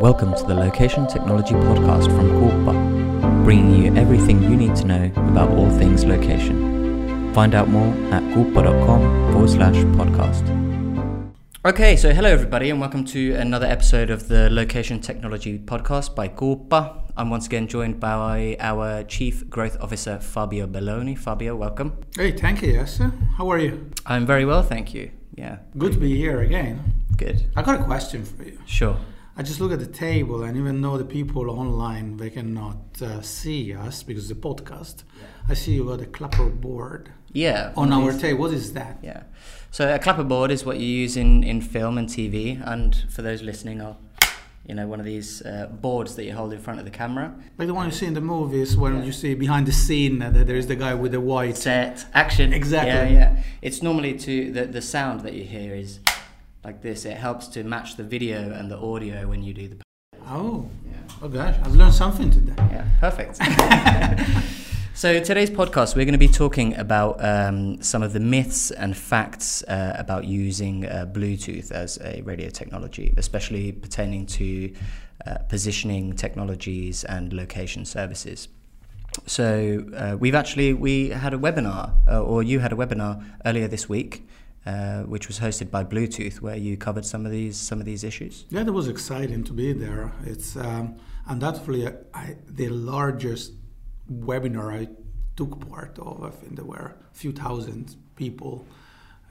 Welcome to the Location Technology Podcast from Quuppa, bringing you everything you need to know about all things location. Find out more at quuppa.com forward slash podcast. Okay, so hello everybody, and welcome to another episode of the Location Technology Podcast by Quuppa. I'm once again joined by our Chief Growth Officer, Fabio Belloni. Fabio, welcome. Hey, thank you, yes. How are you? I'm very well, thank you. Yeah. Good to be here again. Good. I got a question for you. Sure. I just look at the table, and even though the people online they cannot uh, see us because the podcast, I see you got a clapperboard Yeah. on our table. What is that? Yeah. So a clapperboard is what you use in, in film and TV, and for those listening, I'll, you know, one of these uh, boards that you hold in front of the camera. Like the one you see in the movies when you see behind the scene that there is the guy with the white. Set action. Exactly. Yeah, yeah. It's normally to the the sound that you hear is like this. It helps to match the video and the audio when you do the. Oh, Yeah. oh gosh, I've learned something today. Yeah, perfect. so today's podcast, we're going to be talking about um, some of the myths and facts uh, about using uh, Bluetooth as a radio technology, especially pertaining to uh, positioning technologies and location services. So uh, we've actually we had a webinar, uh, or you had a webinar earlier this week, uh, which was hosted by Bluetooth, where you covered some of these some of these issues. Yeah, that was exciting to be there. It's um, undoubtedly I, the largest webinar I took part of. I think there were a few thousand people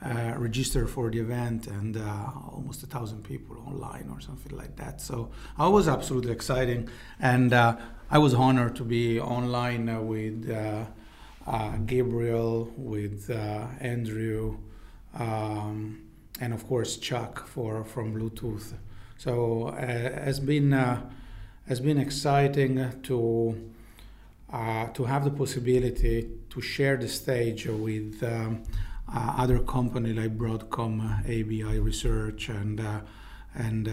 uh, registered for the event and uh, almost a thousand people online or something like that. So I was absolutely exciting, and uh, I was honored to be online uh, with uh, Gabriel, with Andrew. Um, and of course Chuck for from Bluetooth. So uh, has been uh, has been exciting to uh, to have the possibility to share the stage with um, uh, other company like Broadcom, ABI Research, and uh, and,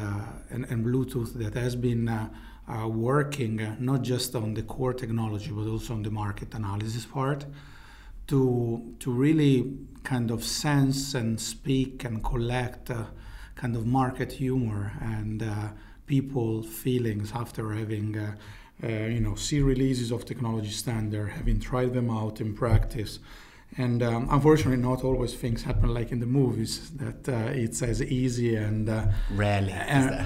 and and Bluetooth that has been. Working not just on the core technology but also on the market analysis part to to really kind of sense and speak and collect uh, kind of market humor and uh, people feelings after having uh, uh, you know see releases of technology standard having tried them out in practice and um, unfortunately not always things happen like in the movies that uh, it's as easy and uh, Rarely.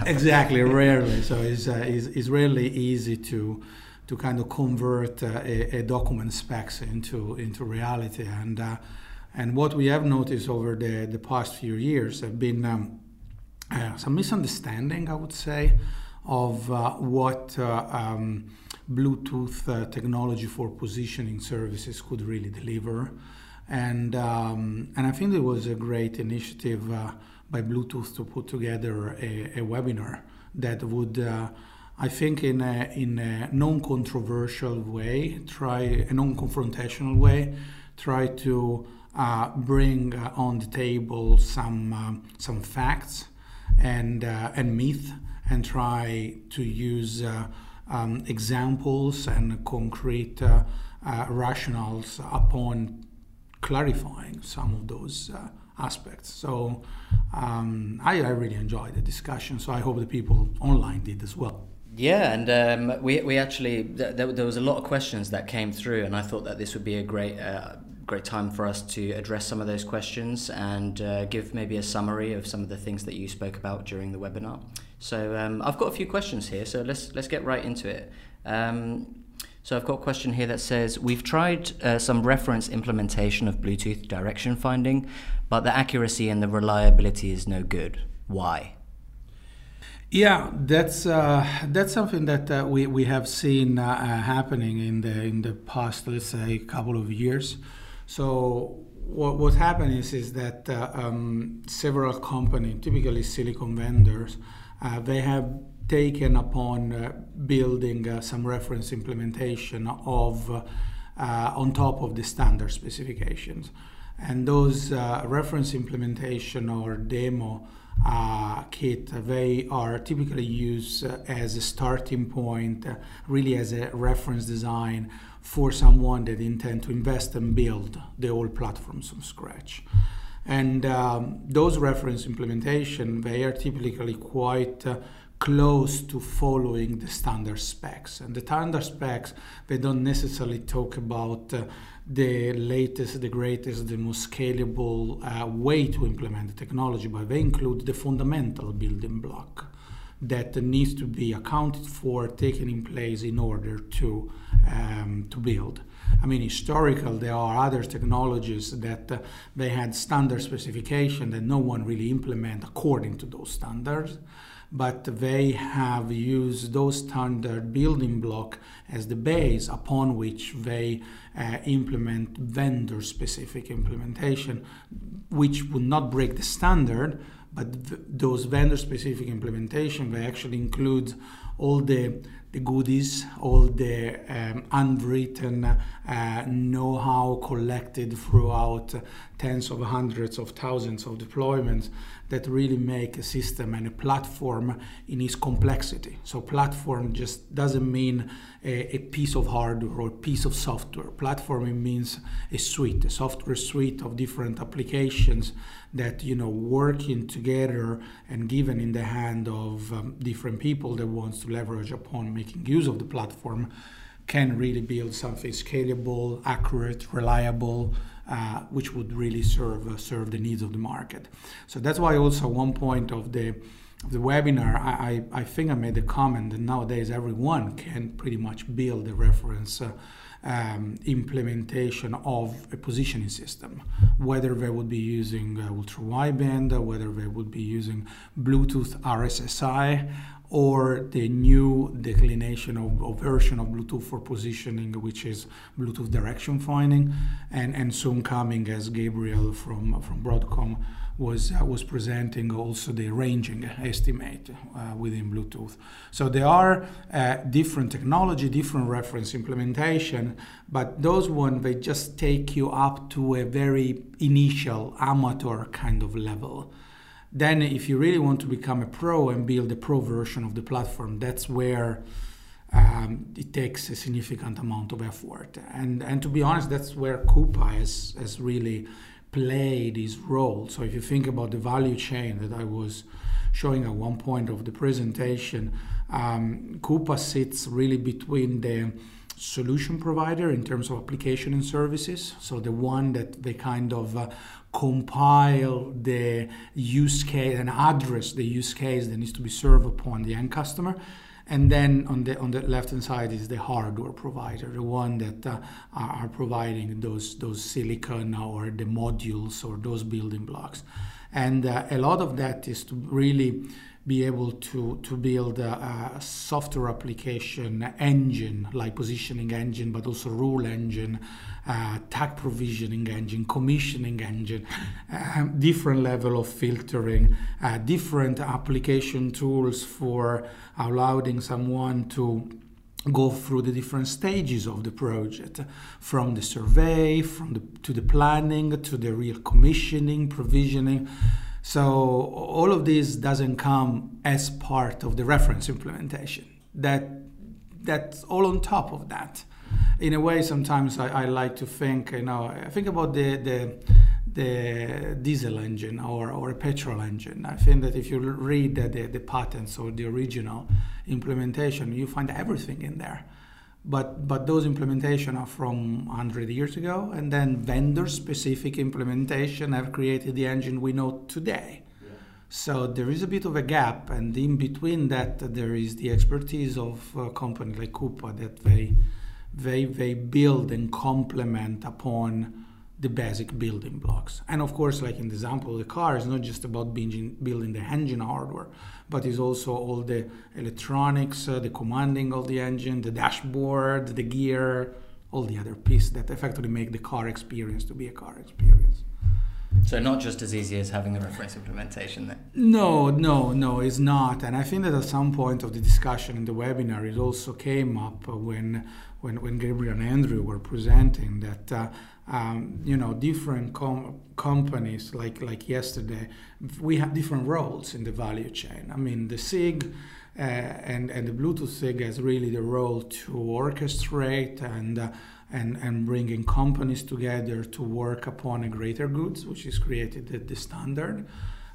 exactly, rarely. So it's, uh, it's, it's rarely easy to to kind of convert uh, a, a document specs into into reality. And uh, and what we have noticed over the the past few years have been um, uh, some misunderstanding, I would say, of uh, what uh, um, Bluetooth uh, technology for positioning services could really deliver. And, um, and I think it was a great initiative uh, by Bluetooth to put together a, a webinar that would, uh, I think, in a, in a non controversial way, try a non confrontational way, try to bring uh, on the table some, um, some facts and, uh, and myth and try to use uh, um, examples and concrete uh, uh, rationales upon clarifying some of those uh, aspects. So um, I, I really enjoyed the discussion. So I hope the people online did as well. Yeah, and um, we, we actually th- there, there was a lot of questions that came through, and I thought that this would be a great uh, great time for us to address some of those questions and uh, give maybe a summary of some of the things that you spoke about during the webinar. So um, I've got a few questions here, so let's let's get right into it. Um, so I've got a question here that says we've tried uh, some reference implementation of Bluetooth direction finding, but the accuracy and the reliability is no good. Why? Yeah, that's uh, that's something that uh, we, we have seen uh, happening in the in the past, let's say, couple of years. So what what happened is is that uh, um, several companies, typically silicon vendors, uh, they have taken upon uh, building uh, some reference implementation of uh, on top of the standard specifications, and those uh, reference implementation or demo uh, kit, they are typically used uh, as a starting point, uh, really as a reference design for someone that intend to invest and build the whole platforms from scratch. And um, those reference implementation, they are typically quite uh, close to following the standard specs. And the standard specs, they don't necessarily talk about uh, the latest, the greatest, the most scalable uh, way to implement the technology, but they include the fundamental building block that needs to be accounted for, taken in place in order to um, to build. I mean, historical, there are other technologies that uh, they had standard specification that no one really implement according to those standards but they have used those standard building block as the base upon which they uh, implement vendor specific implementation which would not break the standard but th- those vendor specific implementation they actually include all the the goodies, all the um, unwritten uh, know-how collected throughout tens of hundreds of thousands of deployments that really make a system and a platform in its complexity. So platform just doesn't mean a, a piece of hardware or piece of software. Platforming means a suite, a software suite of different applications that you know working together and given in the hand of um, different people that wants to leverage upon making use of the platform can really build something scalable, accurate, reliable, uh, which would really serve uh, serve the needs of the market. So that's why also one point of the the webinar, I, I, I think I made the comment that nowadays everyone can pretty much build a reference uh, um, implementation of a positioning system, whether they would be using uh, ultra wideband, whether they would be using Bluetooth RSSI, or the new declination of, of, version of Bluetooth for positioning, which is Bluetooth direction finding, and, and soon coming as Gabriel from, from Broadcom was uh, was presenting also the ranging estimate uh, within Bluetooth. So there are uh, different technology, different reference implementation, but those ones they just take you up to a very initial amateur kind of level. Then, if you really want to become a pro and build a pro version of the platform, that's where um, it takes a significant amount of effort. And and to be honest, that's where Quuppa has has really played his role. So if you think about the value chain that I was showing at one point of the presentation, um, Quuppa sits really between the solution provider in terms of application and services. So the one that they kind of uh, compile the use case and address the use case that needs to be served upon the end customer. And then on the on the left hand side is the hardware provider, the one that uh, are providing those those silicon or the modules or those building blocks. And uh, a lot of that is to really be able to, to build a, a, software application engine like positioning engine but also rule engine uh, tag provisioning engine commissioning engine uh, different level of filtering uh, different application tools for allowing someone to go through the different stages of the project from the survey from the to the planning to the real commissioning provisioning so all of this doesn't come as part of the reference implementation. That that's all on top of that. In a way, sometimes I, I like to think, you know, I think about the the the diesel engine or, or a petrol engine. I think that if you read the, the, patents or the original implementation, you find everything in there but but those implementation are from 100 years ago and then vendor specific implementation have created the engine we know today yeah. so there is a bit of a gap and in between that there is the expertise of uh, a company like Quuppa that they they they build and complement upon the basic building blocks. And of course, like in the example of the car, it's not just about building, building the engine hardware, but it's also all the electronics, uh, the commanding of the engine, the dashboard, the gear, all the other pieces that effectively make the car experience to be a car experience. So not just as easy as having a reference implementation then? No, no, no, it's not. And I think that at some point of the discussion in the webinar, it also came up when when, when Gabriel and Andrew were presenting that uh, um, you know different com- companies like like yesterday we have different roles in the value chain. I mean the SIG uh, and and the Bluetooth SIG has really the role to orchestrate and uh, and and bringing companies together to work upon a greater goods, which is created the, the standard.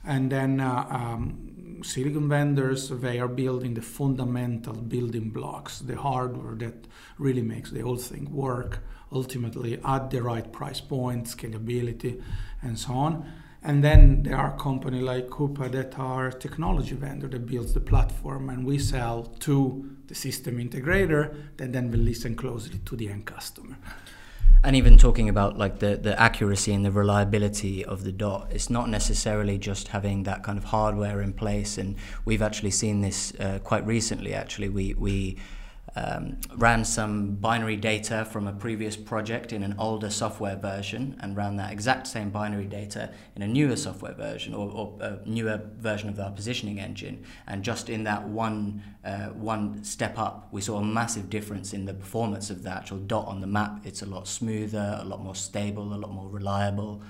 And then uh, um, silicon vendors, they are building the fundamental building blocks, the hardware that really makes the whole thing work ultimately at the right price point, scalability, and so on. And then there are companies like Quuppa that are technology vendor that builds the platform, and we sell to the system integrator that then will listen closely to the end customer. And even talking about like the, the accuracy and the reliability of the dot, it's not necessarily just having that kind of hardware in place. And we've actually seen this uh, quite recently. Actually, we we um, ran some binary data from a previous project in an older software version and ran that exact same binary data in a newer software version or, or a newer version of our positioning engine. And just in that one, uh, one step up, we saw a massive difference in the performance of the actual dot on the map. It's a lot smoother, a lot more stable, a lot more reliable.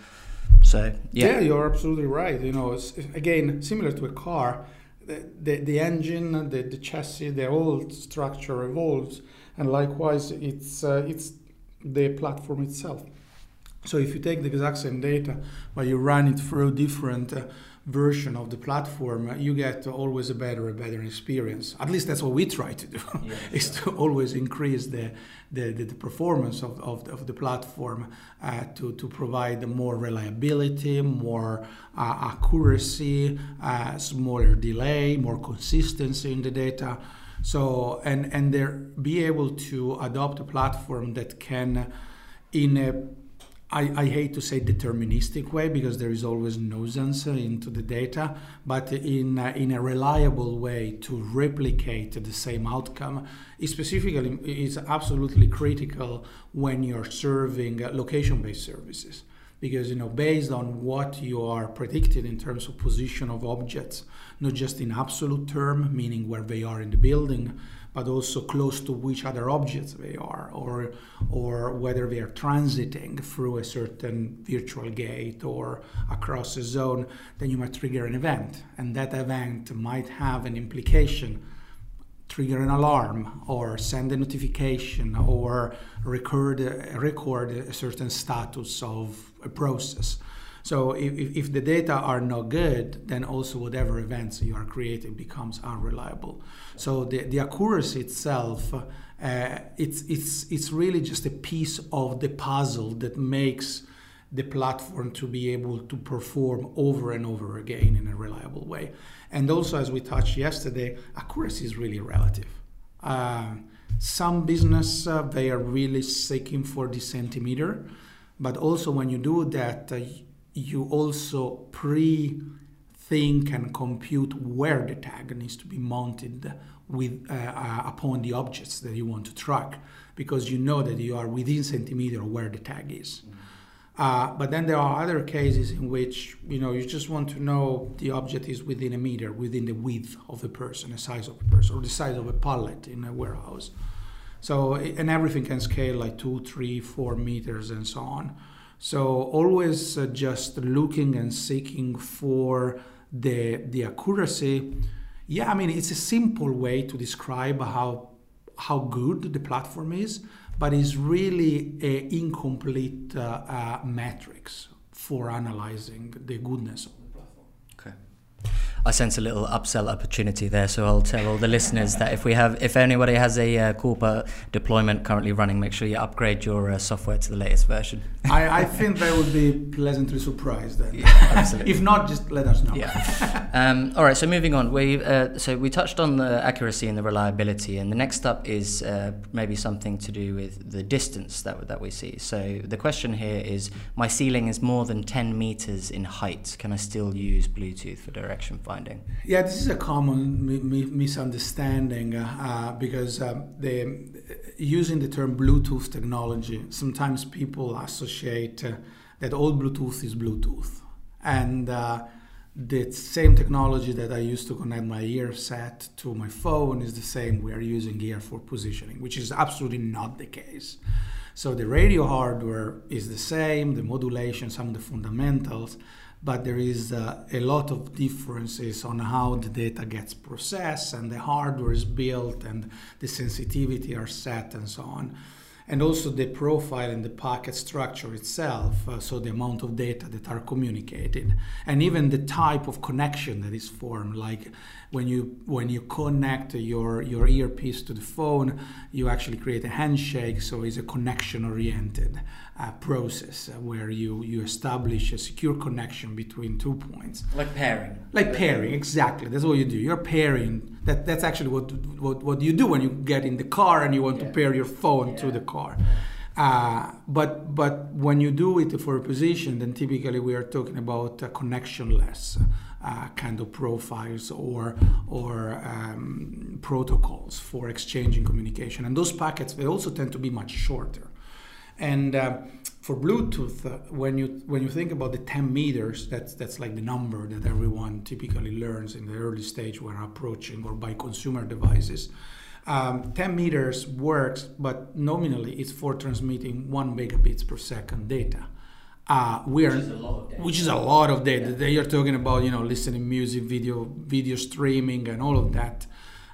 So, yeah. Yeah, you're absolutely right. You know, it's, again, similar to a car the, the, engine, the, the chassis, the whole structure evolves, and likewise, it's uh, it's the platform itself. So if you take the exact same data, but you run it through different uh, version of the platform, you get always a better and better experience. At least that's what we try to do, yeah, is to always increase the, the, the, the performance of, of, of, the platform uh, to, to provide more reliability, more uh, accuracy, uh, smaller delay, more consistency in the data. So, and, and there, be able to adopt a platform that can, in a I, I, hate to say deterministic way because there is always nuisance into the data, but in, uh, in a reliable way to replicate the same outcome specifically is absolutely critical when you're serving location-based services. Because you know based on what you are predicted in terms of position of objects not just in absolute term meaning where they are in the building but also close to which other objects they are, or, or whether they are transiting through a certain virtual gate or across a zone, then you might trigger an event. And that event might have an implication, trigger an alarm, or send a notification, or record, record a certain status of a process. So if, if the data are not good, then also whatever events you are creating becomes unreliable. So the, the accuracy itself, uh, it's, it's, it's really just a piece of the puzzle that makes the platform to be able to perform over and over again in a reliable way. And also, as we touched yesterday, accuracy is really relative. Uh, some business uh, they are really seeking for the centimeter, but also when you do that, uh, you also pre think and compute where the tag needs to be mounted with uh, uh, upon the objects that you want to track because you know that you are within centimeter where the tag is. Uh, but then there are other cases in which you know you just want to know the object is within a meter, within the width of a person, the size of a person, or the size of a pallet in a warehouse. So and everything can scale like two, three, four meters, and so on. So always uh, just looking and seeking for the the accuracy. Yeah, I mean it's a simple way to describe how how good the platform is, but it's really a incomplete uh, uh, metrics for analyzing the goodness I sense a little upsell opportunity there, so I'll tell all the listeners that if we have, if anybody has a uh, Quuppa deployment currently running, make sure you upgrade your uh, software to the latest version. I, I, think they would be pleasantly surprised then. Yeah, absolutely. if not, just let us know. Yeah. um, all right. So moving on, we uh, so we touched on the accuracy and the reliability, and the next up is uh, maybe something to do with the distance that that we see. So the question here is: my ceiling is more than ten meters in height. Can I still use Bluetooth for direction finding? Yeah, this is a common mi- misunderstanding uh, uh, because um, the, using the term Bluetooth technology, sometimes people associate uh, that all Bluetooth is Bluetooth. And uh, the same technology that I use to connect my ear set to my phone is the same we are using here for positioning, which is absolutely not the case. So the radio hardware is the same, the modulation, some of the fundamentals, but there is uh, a lot of differences on how the data gets processed and the hardware is built and the sensitivity are set and so on. and also the profile and the packet structure itself, uh, so the amount of data that are communicated, and even the type of connection that is formed. Like when you when you connect your your earpiece to the phone, you actually create a handshake, so it's a connection-oriented uh, process uh, where you you establish a secure connection between two points. Like pairing. Like pairing, exactly. That's what you do. You're pairing. That that's actually what what, what you do when you get in the car and you want yeah. to pair your phone yeah. to the car. Uh, but but when you do it for a position, then typically we are talking about uh, connectionless uh, kind of profiles or or um, protocols for exchanging communication, and those packets they also tend to be much shorter. And uh, for Bluetooth, uh, when you when you think about the 10 meters, that's that's like the number that everyone typically learns in the early stage when approaching or by consumer devices. Um, 10 meters works, but nominally it's for transmitting one megabits per second data. Uh, we which are, is a lot of data. Which is a lot of data. Yeah. You're talking about, you know, listening music, video, video streaming, and all of that.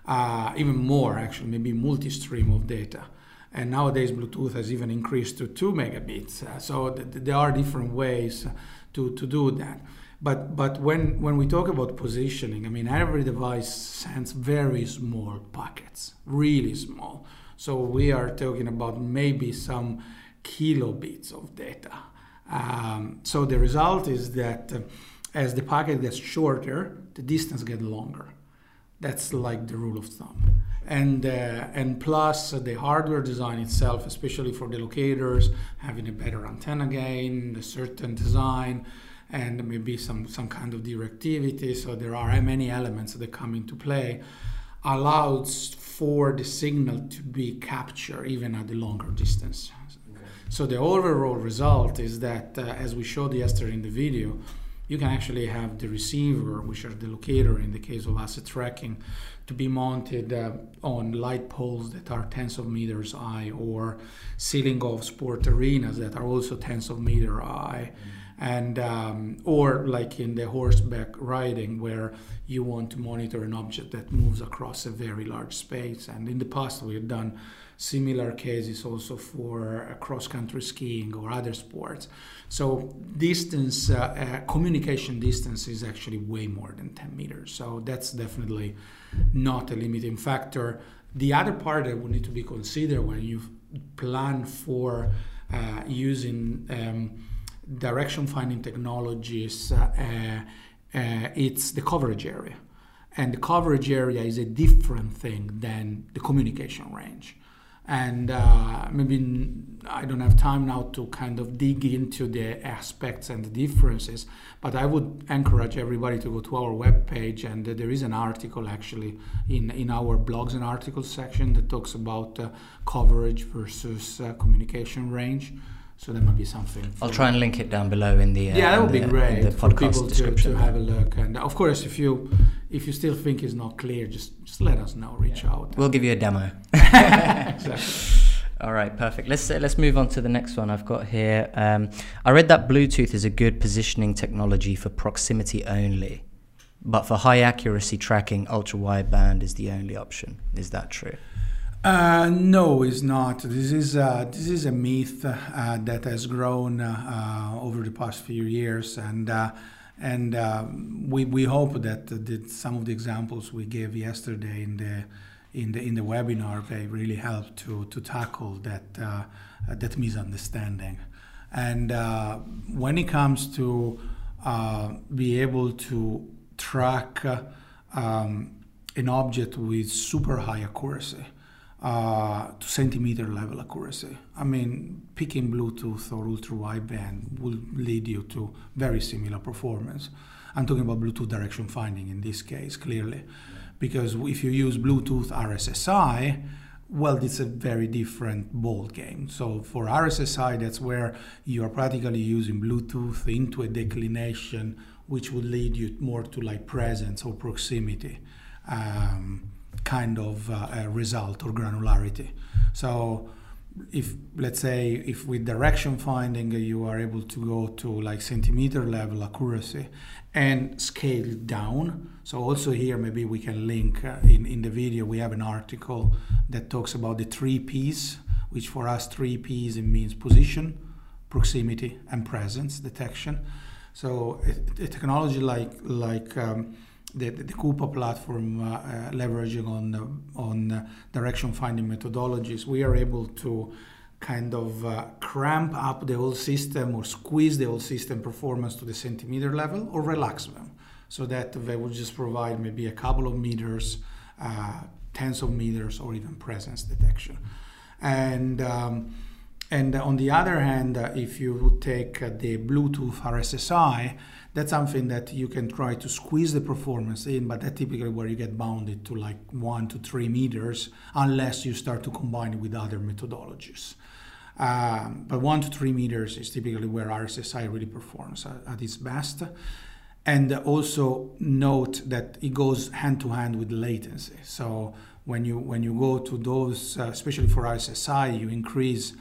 Uh, even more, actually, maybe multi-stream of data. And nowadays, Bluetooth has even increased to two megabits. Uh, so th- there are different ways to, to do that. But but when when we talk about positioning, I mean every device sends very small packets, really small. So we are talking about maybe some kilobits of data. Um, so the result is that uh, as the packet gets shorter, the distance gets longer. That's like the rule of thumb. And, uh, and plus uh, the hardware design itself, especially for the locators, having a better antenna gain, a certain design, and maybe some, some kind of directivity. So there are many elements that come into play, allows for the signal to be captured even at the longer distance. So the overall result is that, uh, as we showed yesterday in the video, you can actually have the receiver, which are the locator in the case of asset tracking, to be mounted uh, on light poles that are tens of meters high or ceiling of sport arenas that are also tens of meter high. Mm and um, or like in the horseback riding where you want to monitor an object that moves across a very large space and in the past we've done similar cases also for cross country skiing or other sports so distance uh, uh, communication distance is actually way more than 10 meters so that's definitely not a limiting factor the other part that would need to be considered when you plan for uh, using um, direction finding technologies, uh, uh, it's the coverage area. And the coverage area is a different thing than the communication range. And uh, maybe I don't have time now to kind of dig into the aspects and the differences, but I would encourage everybody to go to our webpage. And there is an article actually in, in our blogs and articles section that talks about uh, coverage versus uh, communication range. So there might be something. I'll try and link it down below in the uh, yeah, that would the, be great the for people to, to have a look. And of course, if you if you still think it's not clear, just just let us know. Reach yeah. out. We'll give you a demo. exactly. All right, perfect. Let's uh, let's move on to the next one I've got here. Um, I read that Bluetooth is a good positioning technology for proximity only, but for high accuracy tracking, ultra wideband is the only option. Is that true? Uh, no, it's not. This is uh, this is a myth uh, that has grown uh, over the past few years, and uh, and we, we hope that, that some of the examples we gave yesterday in the in the in the webinar they really help to to tackle that that misunderstanding. And when it comes to be able to track um, an object with super high accuracy uh, to centimeter level accuracy. I mean, picking Bluetooth or ultra wideband will lead you to very similar performance. I'm talking about Bluetooth direction finding in this case, clearly, because if you use Bluetooth RSSI, well, it's a very different ball game. So for RSSI, that's where you are practically using Bluetooth into a declination, which would lead you more to like presence or proximity. Um, kind of uh, result or granularity. So if let's say if with direction finding you are able to go to like centimeter level accuracy and scale down so also here maybe we can link uh, in, in the video we have an article that talks about the three p's which for us three P's it means position, proximity, and presence detection. So a, a technology like like um, the, the, Quuppa platform uh, uh, leveraging on uh, on direction finding methodologies, we are able to kind of uh, cramp up the whole system or squeeze the whole system performance to the centimeter level or relax them so that they will just provide maybe a couple of meters, uh, tens of meters, or even presence detection. And um, and on the other hand, uh, if you would take uh, the Bluetooth RSSI, that's something that you can try to squeeze the performance in, but that typically where you get bounded to like one to three meters, unless you start to combine it with other methodologies. Um, but one to three meters is typically where RSSI really performs at, at its best. And also note that it goes hand to hand with latency. So when you when you go to those, uh, especially for RSSI, you increase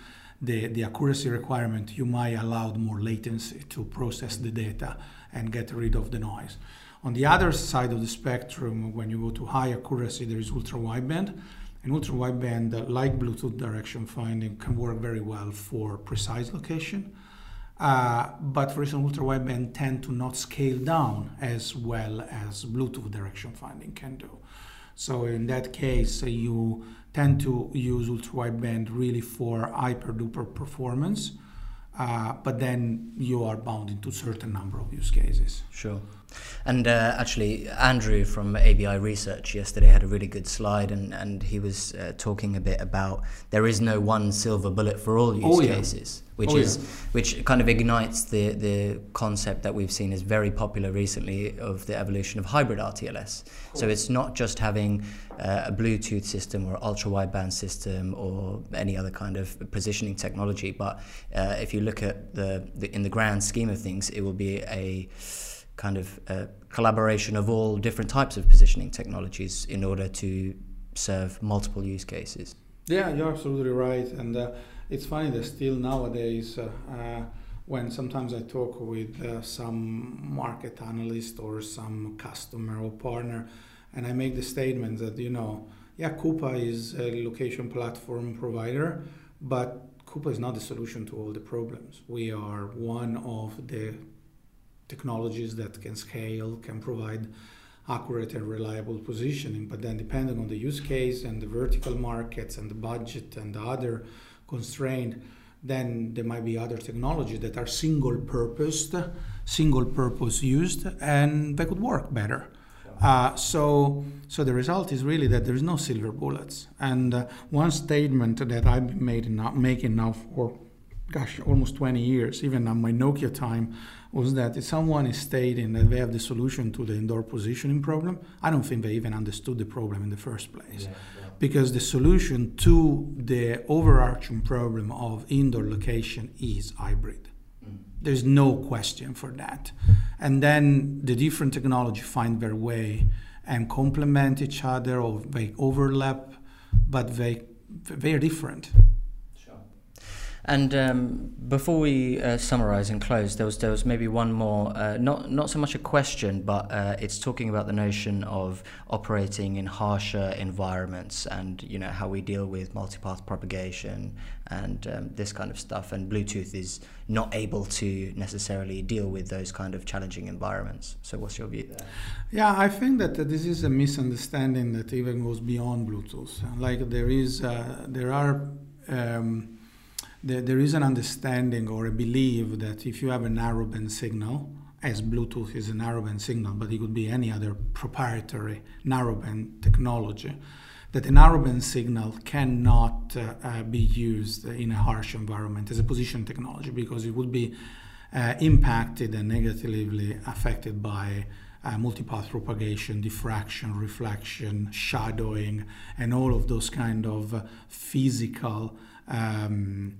the, the accuracy requirement. You might allow more latency to process the data and get rid of the noise. On the other side of the spectrum, when you go to high accuracy, there is ultra wideband and ultra wideband, uh, like Bluetooth direction finding, can work very well for precise location. Uh, but for instance, ultra wideband tend to not scale down as well as Bluetooth direction finding can do. So in that case, you tend to use ultra wideband really for hyper duper performance, uh, but then you are bound into certain number of use cases. Sure. And uh, actually, Andrew from ABI Research yesterday had a really good slide, and, and he was uh, talking a bit about there is no one silver bullet for all use oh, yeah. cases, which oh, is yeah. which kind of ignites the the concept that we've seen is very popular recently of the evolution of hybrid RTLS. Cool. So it's not just having uh, a Bluetooth system or ultra wideband system or any other kind of positioning technology, but uh, if you look at the, the in the grand scheme of things, it will be a kind of a uh, collaboration of all different types of positioning technologies in order to serve multiple use cases. Yeah, you're absolutely right. And uh, it's funny that still nowadays, uh, uh, when sometimes I talk with uh, some market analyst or some customer or partner, and I make the statement that, you know, yeah, Quuppa is a location platform provider, but Quuppa is not the solution to all the problems. We are one of the technologies that can scale, can provide accurate and reliable positioning. But then, depending on the use case and the vertical markets and the budget and the other constraint, then there might be other technologies that are single purposed, single purpose used, and they could work better. Uh, so, so the result is really that there is no silver bullets. And uh, one statement that I've made now, making now for, gosh, almost 20 years, even on my Nokia time, was that if someone is stating that they have the solution to the indoor positioning problem, I don't think they even understood the problem in the first place. Yeah, yeah. Because the solution to the overarching problem of indoor location is hybrid. Mm. There's no question for that. And then the different technology find their way and complement each other or they overlap, but they, they're different. And um, before we uh, summarize and close, there was there was maybe one more, uh, not not so much a question, but uh, it's talking about the notion of operating in harsher environments and you know how we deal with multipath propagation and um, this kind of stuff. And Bluetooth is not able to necessarily deal with those kind of challenging environments. So, what's your view there? Yeah, I think that this is a misunderstanding that even goes beyond Bluetooth. Like there is, uh, there are. Um, there, there is an understanding or a belief that if you have a narrowband signal, as Bluetooth is a narrowband signal, but it could be any other proprietary narrowband technology, that a narrowband signal cannot uh, uh, be used in a harsh environment as a position technology because it would be uh, impacted and negatively affected by uh, multipath propagation, diffraction, reflection, shadowing, and all of those kind of uh, physical um,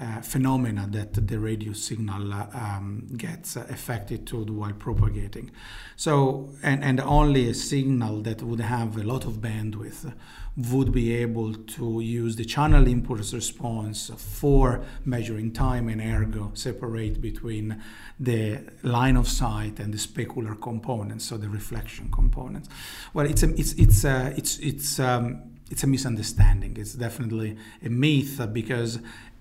uh, phenomena that the radio signal uh, um, gets affected to while propagating. So, and, and only a signal that would have a lot of bandwidth would be able to use the channel impulse response for measuring time and ergo separate between the line of sight and the specular components, so the reflection components. Well, it's a, it's it's a, it's it's um, it's a misunderstanding. It's definitely a myth because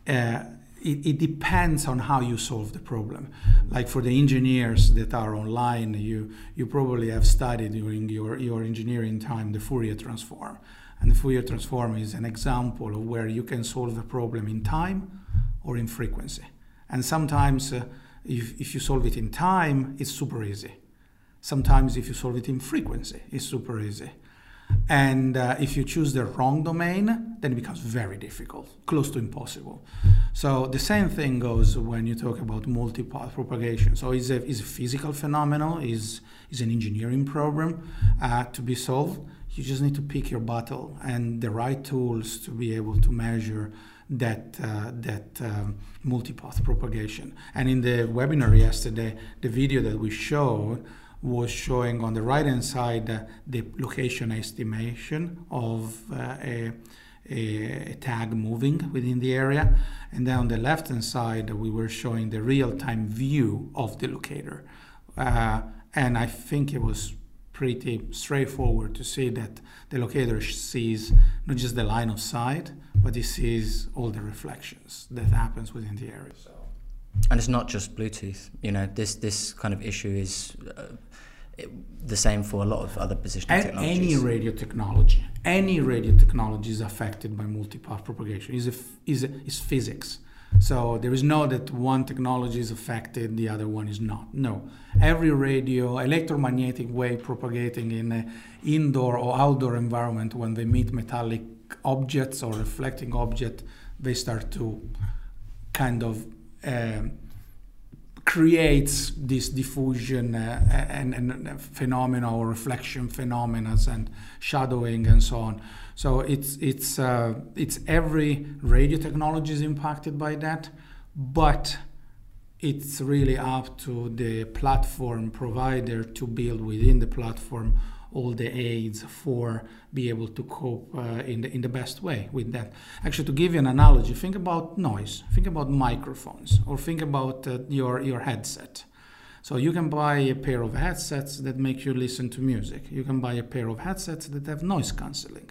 uh, it, it, depends on how you solve the problem. Like for the engineers that are online, you you probably have studied during your, your engineering time the Fourier transform. And the Fourier transform is an example of where you can solve a problem in time or in frequency. And sometimes, uh, if, if you solve it in time, it's super easy. Sometimes, if you solve it in frequency, it's super easy. And uh, if you choose the wrong domain, then it becomes very difficult, close to impossible. So the same thing goes when you talk about multipath propagation. So it's a, it's a physical phenomenon, is is an engineering problem uh, to be solved. You just need to pick your battle and the right tools to be able to measure that uh, that um, multipath propagation. And in the webinar yesterday, the video that we showed was showing on the right hand side the location estimation of uh, a, a, tag moving within the area. And then on the left hand side, we were showing the real time view of the locator. Uh, and I think it was pretty straightforward to see that the locator sees not just the line of sight, but it sees all the reflections that happens within the area. And it's not just Bluetooth. You know, this this kind of issue is uh, the same for a lot of other positioning technologies. Any radio technology, any radio technology is affected by multipath propagation. Is is is physics. So there is no that one technology is affected, the other one is not. No, every radio, electromagnetic wave propagating in an indoor or outdoor environment, when they meet metallic objects or reflecting object, they start to kind of um, creates this diffusion uh, and, and phenomena or reflection phenomena and shadowing and so on. So it's it's uh, it's every radio technology is impacted by that, but it's really up to the platform provider to build within the platform all the aids for be able to cope uh, in the in the best way with that. Actually, to give you an analogy, think about noise, think about microphones, or think about uh, your your headset. So you can buy a pair of headsets that make you listen to music. You can buy a pair of headsets that have noise cancelling,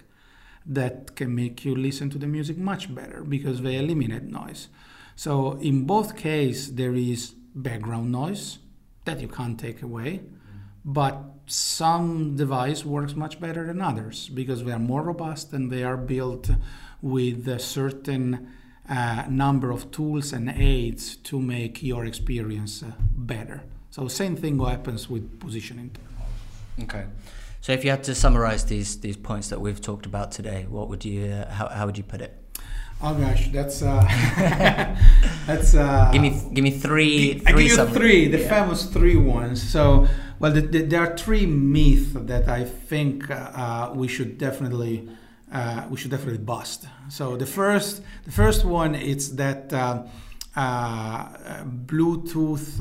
that can make you listen to the music much better because they eliminate noise. So in both cases, there is background noise that you can't take away but some device works much better than others because they are more robust and they are built with a certain uh, number of tools and aids to make your experience uh, better. So same thing happens with positioning. Okay. So if you had to summarize these these points that we've talked about today, what would you uh, how, how would you put it? Oh gosh, that's uh, that's. Uh, give me give me three. G- three I give you three, the yeah. famous three ones. So, well, the, the, there are three myths that I think uh, we should definitely uh, we should definitely bust. So the first the first one is that uh, uh, Bluetooth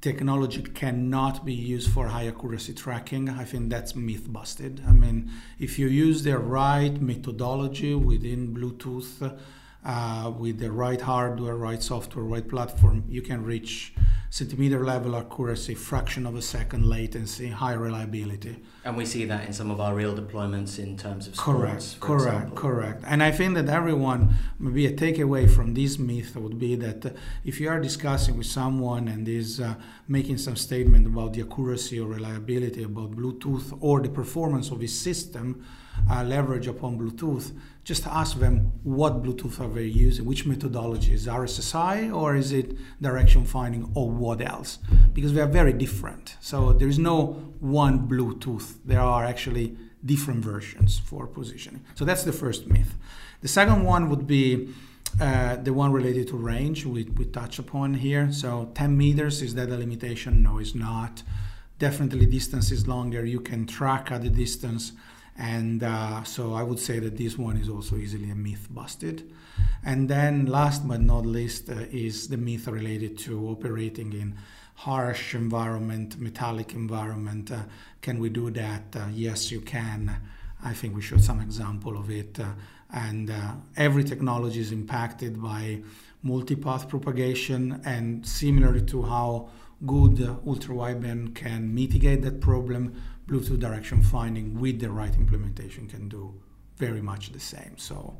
technology cannot be used for high accuracy tracking. I think that's myth busted. I mean, if you use the right methodology within Bluetooth, uh, with the right hardware, right software, right platform, you can reach centimeter level accuracy, fraction of a second latency, high reliability. And we see that in some of our real deployments in terms of correct, sports, correct, example. correct. And I think that everyone maybe a takeaway from this myth would be that uh, if you are discussing with someone and is uh, making some statement about the accuracy or reliability about Bluetooth or the performance of his system, uh, leverage upon Bluetooth, just ask them what Bluetooth are they using, which methodology is RSSI or is it direction finding or what else? Because they are very different. So there is no one Bluetooth. There are actually different versions for positioning. So that's the first myth. The second one would be uh, the one related to range we, we touch upon here. So 10 meters, is that a limitation? No, it's not. Definitely distance is longer. You can track at the distance and uh, so I would say that this one is also easily a myth busted. And then, last but not least, uh, is the myth related to operating in harsh environment, metallic environment. Uh, can we do that? Uh, yes, you can. I think we showed some example of it. Uh, and uh, every technology is impacted by multipath propagation, and similar to how good ultra wideband can mitigate that problem Bluetooth direction finding with the right implementation can do very much the same. So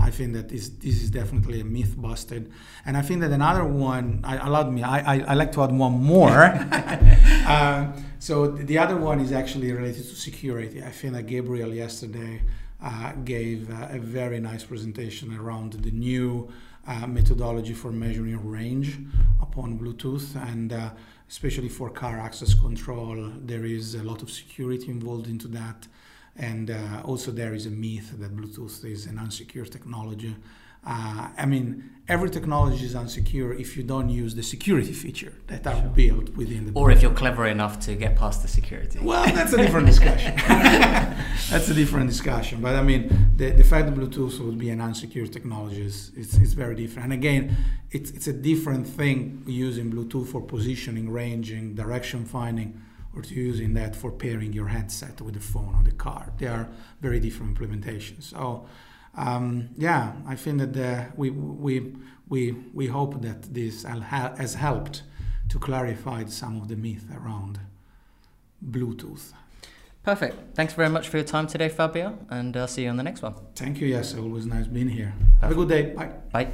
I think that this this is definitely a myth busted, and I think that another one. I allowed me. I, I, I like to add one more. uh, so the other one is actually related to security. I think that Gabriel yesterday uh, gave uh, a very nice presentation around the new uh, methodology for measuring range upon Bluetooth and. Especially for car access control, there is a lot of security involved into that and uh, also, there is a myth that Bluetooth is an unsecure technology. Uh, I mean, every technology is unsecure if you don't use the security feature that are sure. built within the. Or if you're clever enough to get past the security. Well, that's a different discussion. that's a different discussion. But I mean, the, the fact that Bluetooth would be an unsecure technology is it's, it's very different. And again, it's, it's a different thing using Bluetooth for positioning, ranging, direction finding or to using that for pairing your headset with the phone on the car. They are very different implementations. So, um, yeah, I think that the, we, we, we, we hope that this has helped to clarify some of the myth around Bluetooth. Perfect. Thanks very much for your time today, Fabio, and I'll see you on the next one. Thank you. Yes, always nice being here. Perfect. Have a good day. Bye. Bye.